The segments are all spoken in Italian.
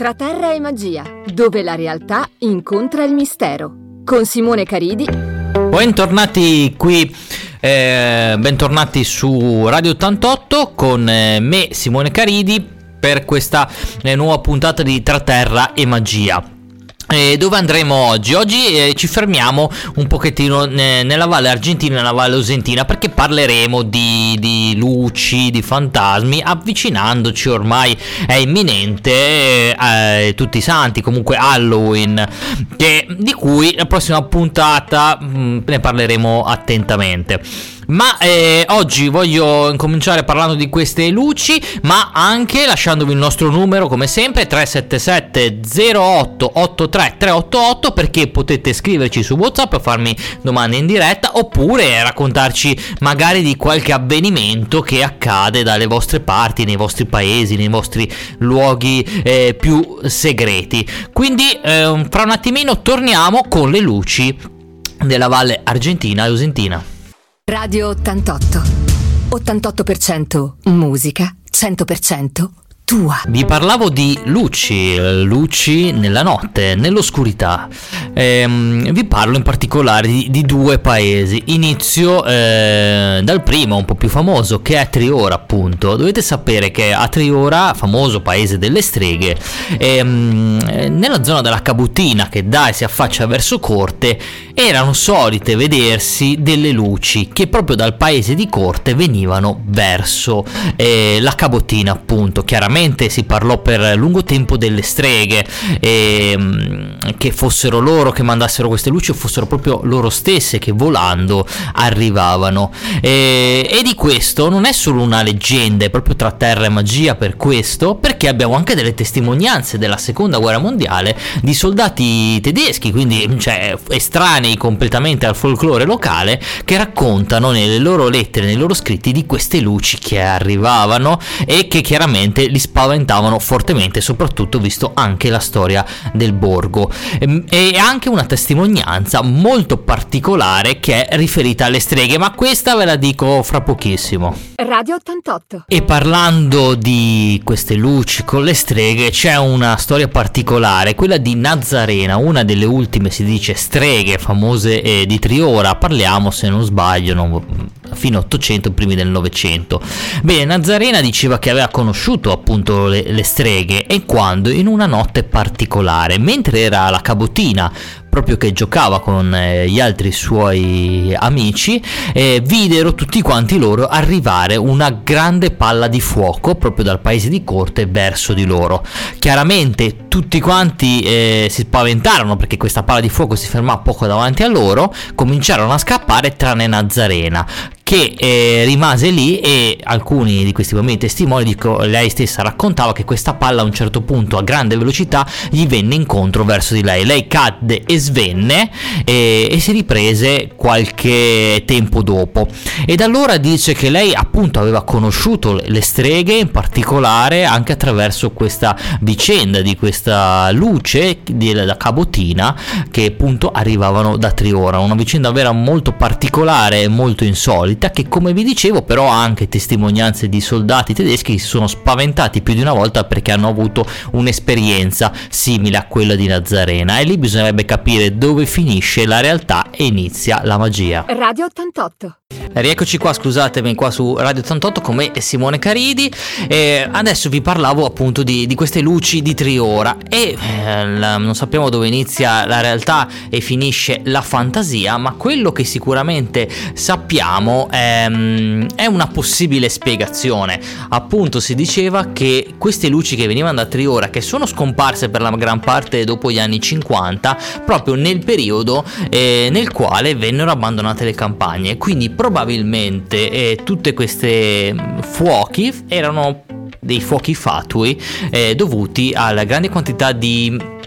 Tra terra e magia, dove la realtà incontra il mistero. Con Simone Caridi. Bentornati qui, eh, bentornati su Radio 88 con eh, me Simone Caridi per questa eh, nuova puntata di Tra terra e magia. Eh, dove andremo oggi? Oggi eh, ci fermiamo un pochettino ne- nella Valle Argentina nella Valle Osentina perché parleremo di, di, luci, di fantasmi, avvicinandoci ormai è imminente eh, tutti i santi, comunque Halloween, che, di cui la prossima puntata mh, mm, ne parleremo attentamente. Ma eh, oggi voglio cominciare parlando di queste luci, ma anche lasciandovi il nostro numero come sempre 377 08 83 388 perché potete scriverci su WhatsApp e farmi domande in diretta oppure raccontarci magari di qualche avvenimento che accade dalle vostre parti, nei vostri paesi, nei vostri luoghi eh, più segreti. Quindi eh, fra un attimino torniamo con le luci della Valle Argentina e Usentina. Radio 88. 88% musica, 100% tua. Vi parlavo di luci, luci nella notte, nell'oscurità. Ehm, vi parlo in particolare di, di due paesi. Inizio eh, dal primo, un po' più famoso, che è Triora, appunto. Dovete sapere che a Triora, famoso paese delle streghe, ehm, nella zona della Cabutina che dà e si affaccia verso Corte, erano solite vedersi delle luci che proprio dal paese di Corte venivano verso eh, la Cabotina, appunto. Chiaramente Ovviamente si parlò per lungo tempo delle streghe, e, ehm, che fossero loro che mandassero queste luci o fossero proprio loro stesse che volando arrivavano. E, e di questo non è solo una leggenda, è proprio tra terra e magia per questo, perché abbiamo anche delle testimonianze della seconda guerra mondiale di soldati tedeschi, quindi cioè, estranei completamente al folklore locale, che raccontano nelle loro lettere, nei loro scritti di queste luci che arrivavano e che chiaramente li spaventavano fortemente, soprattutto visto anche la storia del borgo. Ehm, e anche una testimonianza molto particolare che è riferita alle streghe, ma questa ve la dico fra pochissimo. Radio 88. E parlando di queste luci con le streghe, c'è una storia particolare, quella di Nazarena, una delle ultime si dice streghe famose eh, di Triora. Parliamo, se non sbaglio, non, fino 800, primi del 900. Bene, Nazarena diceva che aveva conosciuto appunto le, le streghe e quando in una notte particolare, mentre era alla cabotina proprio che giocava con eh, gli altri suoi amici, eh, videro tutti quanti loro arrivare una grande palla di fuoco proprio dal paese di corte verso di loro. Chiaramente tutti quanti eh, si spaventarono perché questa palla di fuoco si fermò poco davanti a loro, cominciarono a scappare tranne Nazarena che eh, rimase lì e alcuni di questi bambini testimoni, dico, lei stessa raccontava che questa palla a un certo punto a grande velocità gli venne incontro verso di lei. Lei cadde e svenne e, e si riprese qualche tempo dopo. E da allora dice che lei appunto aveva conosciuto le streghe, in particolare anche attraverso questa vicenda di questa luce della cabotina che appunto arrivavano da Triora. Una vicenda vera molto particolare e molto insolita sconfitta che come vi dicevo però ha anche testimonianze di soldati tedeschi che si sono spaventati più di una volta perché hanno avuto un'esperienza simile a quella di Nazarena e lì bisognerebbe capire dove finisce la realtà e inizia la magia. Radio 88 Rieccoci qua, scusatemi, qua su Radio 88 con me e Simone Caridi. E adesso vi parlavo appunto di, di queste luci di Triora e eh, la, non sappiamo dove inizia la realtà e finisce la fantasia, ma quello che sicuramente sappiamo è, ehm, è una possibile spiegazione. Appunto si diceva che queste luci che venivano da Triora, che sono scomparse per la gran parte dopo gli anni 50, proprio nel periodo eh, nel quale vennero abbandonate le campagne, quindi probabilmente eh, tutte queste fuochi erano dei fuochi fatui eh, dovuti alla grande quantità di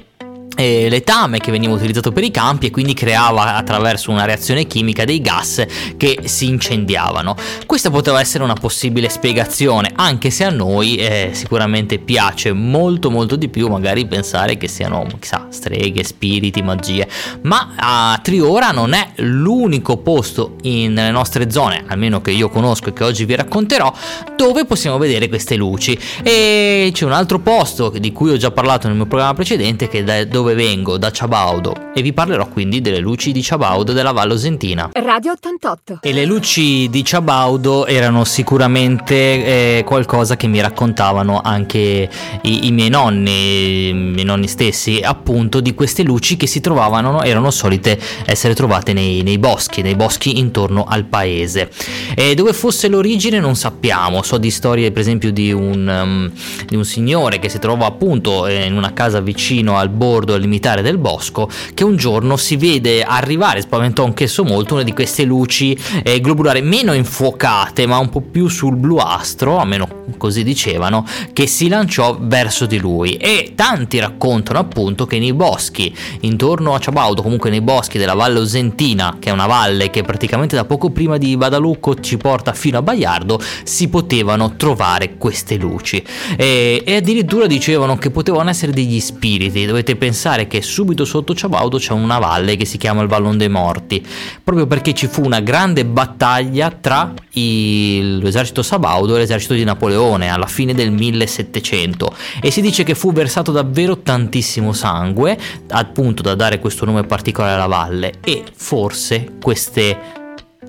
eh, letame che veniva utilizzato per i campi e quindi creava attraverso una reazione chimica dei gas che si incendiavano. Questa poteva essere una possibile spiegazione, anche se a noi eh, sicuramente piace molto molto di più magari pensare che siano chissà streghe, spiriti, magie, ma a Triora non è l'unico posto in, nelle nostre zone, almeno che io conosco e che oggi vi racconterò, dove possiamo vedere queste luci. E c'è un altro posto di cui ho già parlato nel mio programma precedente che è dove vengo, da Ciabaudo, e vi parlerò quindi delle luci di Ciabaudo della Valle Osentina. Radio 88. E le luci di Ciabaudo erano sicuramente eh, qualcosa che mi raccontavano anche i, i, miei nonni, i miei nonni stessi, appunto di queste luci che si trovavano, erano solite essere trovate nei, nei boschi, nei boschi intorno al paese. E dove fosse l'origine non sappiamo, so di storie per esempio di un, um, di un signore che si trova appunto eh, in una casa vicino al bordo, al limitare del bosco, che un giorno si vede arrivare, spaventò anch'esso molto, una di queste luci eh, globulari meno infuocate ma un po' più sul bluastro, almeno così dicevano, che si lanciò verso di lui. E tanti raccontano appunto che nei boschi intorno a Ciabaudo, comunque nei boschi della Valle Osentina, che è una valle che praticamente da poco prima di Badalucco ci porta fino a Baiardo, si potevano trovare queste luci. E, e addirittura dicevano che potevano essere degli spiriti, dovete pensare che subito sotto Ciabaudo c'è una valle che si chiama il Vallon dei Morti, proprio perché ci fu una grande battaglia tra il, l'esercito Sabaudo e l'esercito di Napoleone alla fine del 1700 e si dice che fu versato davvero tantissimo sangue appunto da dare questo nome particolare alla valle. E forse queste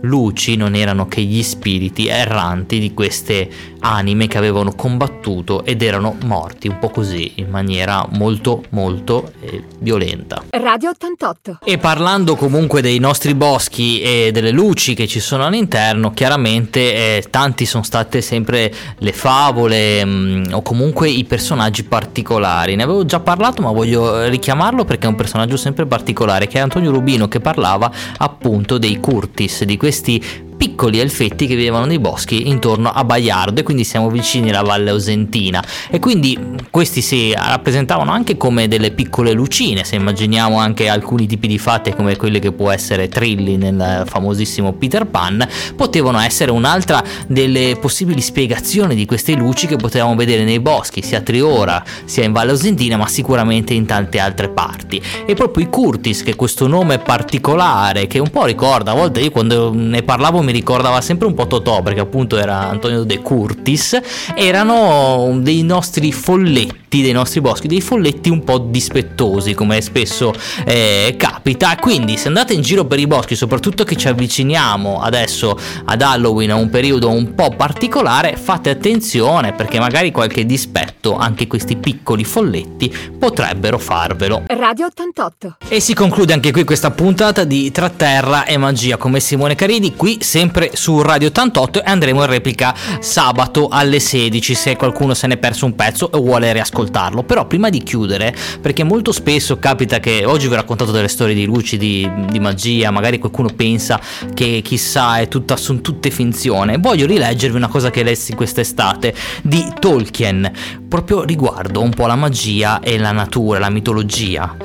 luci non erano che gli spiriti erranti di queste anime che avevano combattuto ed erano morti un po' così in maniera molto molto eh, violenta. Radio 88. E parlando comunque dei nostri boschi e delle luci che ci sono all'interno, chiaramente eh, tanti sono state sempre le favole mh, mm, o comunque i personaggi particolari. Ne avevo già parlato, ma voglio richiamarlo perché è un personaggio sempre particolare che è Antonio Rubino che parlava appunto dei Curtis, di questi piccoli elfetti che vivevano nei boschi intorno a Baiardo e quindi siamo vicini alla Valle Ausentina e quindi questi si rappresentavano anche come delle piccole lucine se immaginiamo anche alcuni tipi di fate come quelle che può essere Trilli nel famosissimo Peter Pan potevano essere un'altra delle possibili spiegazioni di queste luci che potevamo vedere nei boschi sia a Triora sia in Valle Ausentina ma sicuramente in tante altre parti. E proprio i Curtis che questo nome particolare che un po' ricorda a volte io quando ne parlavo mi ricordava sempre un po' Totò perché appunto era Antonio De Curtis erano dei nostri folletti dei nostri boschi dei folletti un po' dispettosi come spesso eh, capita. Quindi se andate in giro per i boschi soprattutto che ci avviciniamo adesso ad Halloween a un periodo un po' particolare fate attenzione perché magari qualche dispetto anche questi piccoli folletti potrebbero farvelo. Radio 88 e si conclude anche qui questa puntata di Tra Terra e Magia come Simone Caridi qui sempre su Radio 88 e andremo in replica sabato alle 16 se qualcuno se ne è perso un pezzo e vuole riascoltarlo. Però prima di chiudere, perché molto spesso capita che oggi vi ho raccontato delle storie di luci, di, di magia, magari qualcuno pensa che chissà tutta, sono tutte finzione, voglio rileggervi una cosa che lessi quest'estate di Tolkien, proprio riguardo un po' la magia e la natura, la mitologia.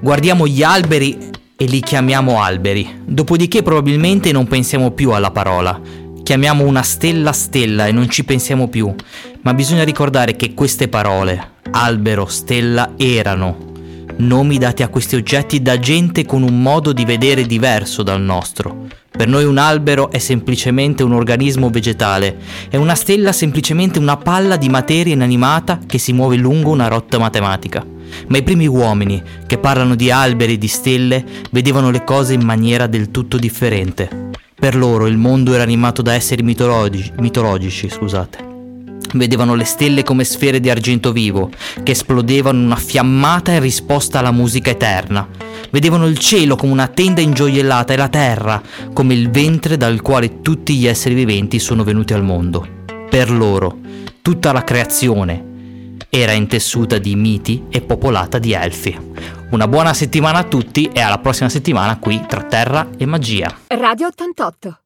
Guardiamo gli alberi e li chiamiamo alberi, dopodiché probabilmente non pensiamo più alla parola. Chiamiamo una stella stella e non ci pensiamo più, ma bisogna ricordare che queste parole, albero, stella, erano nomi dati a questi oggetti da gente con un modo di vedere diverso dal nostro. Per noi un albero è semplicemente un organismo vegetale e una stella semplicemente una palla di materia inanimata che si muove lungo una rotta matematica ma i primi uomini, che parlano di alberi e di stelle, vedevano le cose in maniera del tutto differente. Per loro il mondo era animato da esseri mitologici, mitologici scusate. Vedevano le stelle come sfere di argento vivo, che esplodevano una fiammata in risposta alla musica eterna. Vedevano il cielo come una tenda ingioiellata e la terra come il ventre dal quale tutti gli esseri viventi sono venuti al mondo. Per loro, tutta la creazione, era intessuta di miti e popolata di elfi. Una buona settimana a tutti e alla prossima settimana qui tra terra e magia. Radio 88